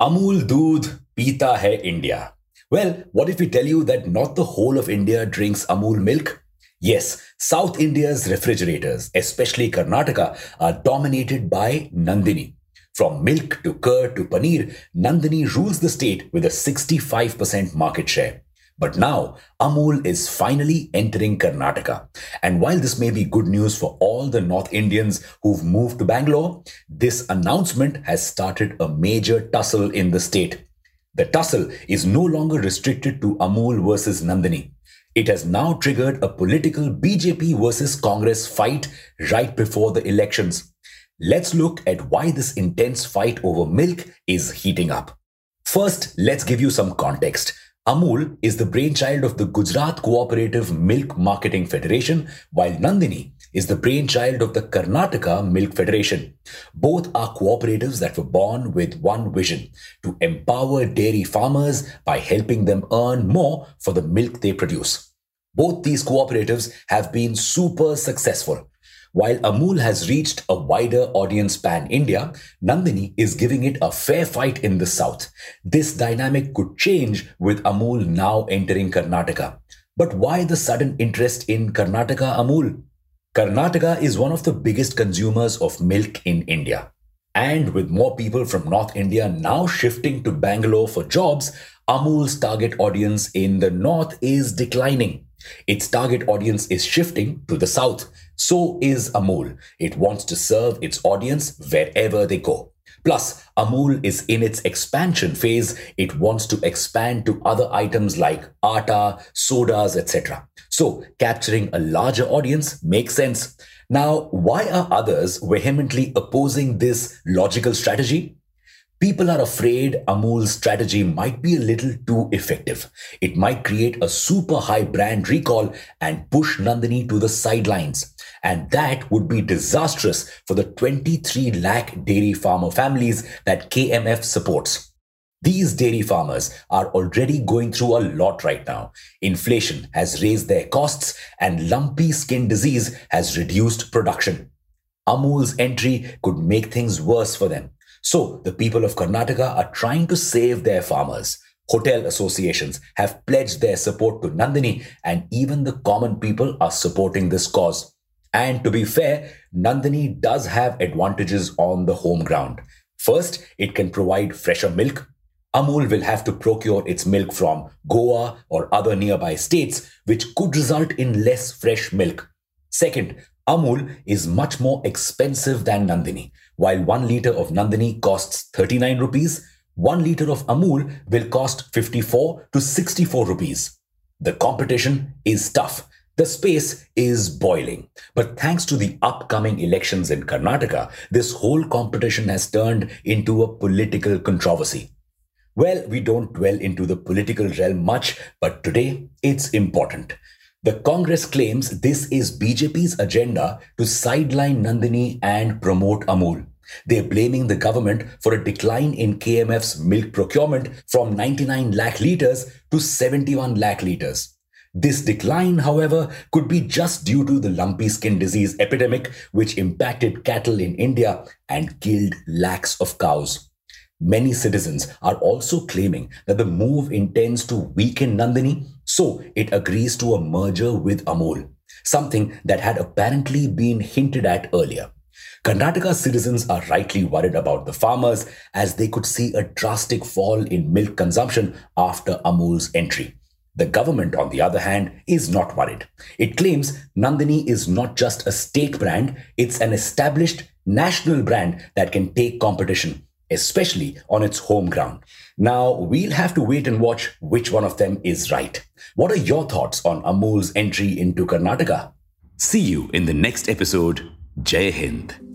Amul Doodh Pita Hai India. Well, what if we tell you that not the whole of India drinks Amul milk? Yes, South India's refrigerators, especially Karnataka, are dominated by Nandini. From milk to curd to paneer, Nandini rules the state with a 65% market share. But now, Amul is finally entering Karnataka. And while this may be good news for all the North Indians who've moved to Bangalore, this announcement has started a major tussle in the state. The tussle is no longer restricted to Amul versus Nandini. It has now triggered a political BJP versus Congress fight right before the elections. Let's look at why this intense fight over milk is heating up. First, let's give you some context. Amul is the brainchild of the Gujarat Cooperative Milk Marketing Federation, while Nandini is the brainchild of the Karnataka Milk Federation. Both are cooperatives that were born with one vision to empower dairy farmers by helping them earn more for the milk they produce. Both these cooperatives have been super successful. While Amul has reached a wider audience pan India, Nandini is giving it a fair fight in the south. This dynamic could change with Amul now entering Karnataka. But why the sudden interest in Karnataka Amul? Karnataka is one of the biggest consumers of milk in India. And with more people from North India now shifting to Bangalore for jobs, Amul's target audience in the north is declining. Its target audience is shifting to the south. So is Amul. It wants to serve its audience wherever they go. Plus, Amul is in its expansion phase. It wants to expand to other items like atta, sodas, etc. So, capturing a larger audience makes sense. Now, why are others vehemently opposing this logical strategy? People are afraid Amul's strategy might be a little too effective. It might create a super high brand recall and push Nandini to the sidelines. And that would be disastrous for the 23 lakh dairy farmer families that KMF supports. These dairy farmers are already going through a lot right now. Inflation has raised their costs and lumpy skin disease has reduced production. Amul's entry could make things worse for them. So the people of Karnataka are trying to save their farmers. Hotel associations have pledged their support to Nandini, and even the common people are supporting this cause. And to be fair, Nandini does have advantages on the home ground. First, it can provide fresher milk. Amul will have to procure its milk from Goa or other nearby states, which could result in less fresh milk. Second, Amul is much more expensive than Nandini. While 1 litre of Nandini costs 39 rupees, 1 litre of Amul will cost 54 to 64 rupees. The competition is tough. The space is boiling. But thanks to the upcoming elections in Karnataka, this whole competition has turned into a political controversy. Well, we don't dwell into the political realm much, but today it's important. The Congress claims this is BJP's agenda to sideline Nandini and promote Amul. They're blaming the government for a decline in KMF's milk procurement from 99 lakh litres to 71 lakh litres. This decline, however, could be just due to the lumpy skin disease epidemic which impacted cattle in India and killed lakhs of cows. Many citizens are also claiming that the move intends to weaken Nandini, so it agrees to a merger with Amul, something that had apparently been hinted at earlier. Karnataka citizens are rightly worried about the farmers as they could see a drastic fall in milk consumption after Amul's entry. The government, on the other hand, is not worried. It claims Nandini is not just a state brand, it's an established national brand that can take competition especially on its home ground. Now, we'll have to wait and watch which one of them is right. What are your thoughts on Amul's entry into Karnataka? See you in the next episode. Jai Hind.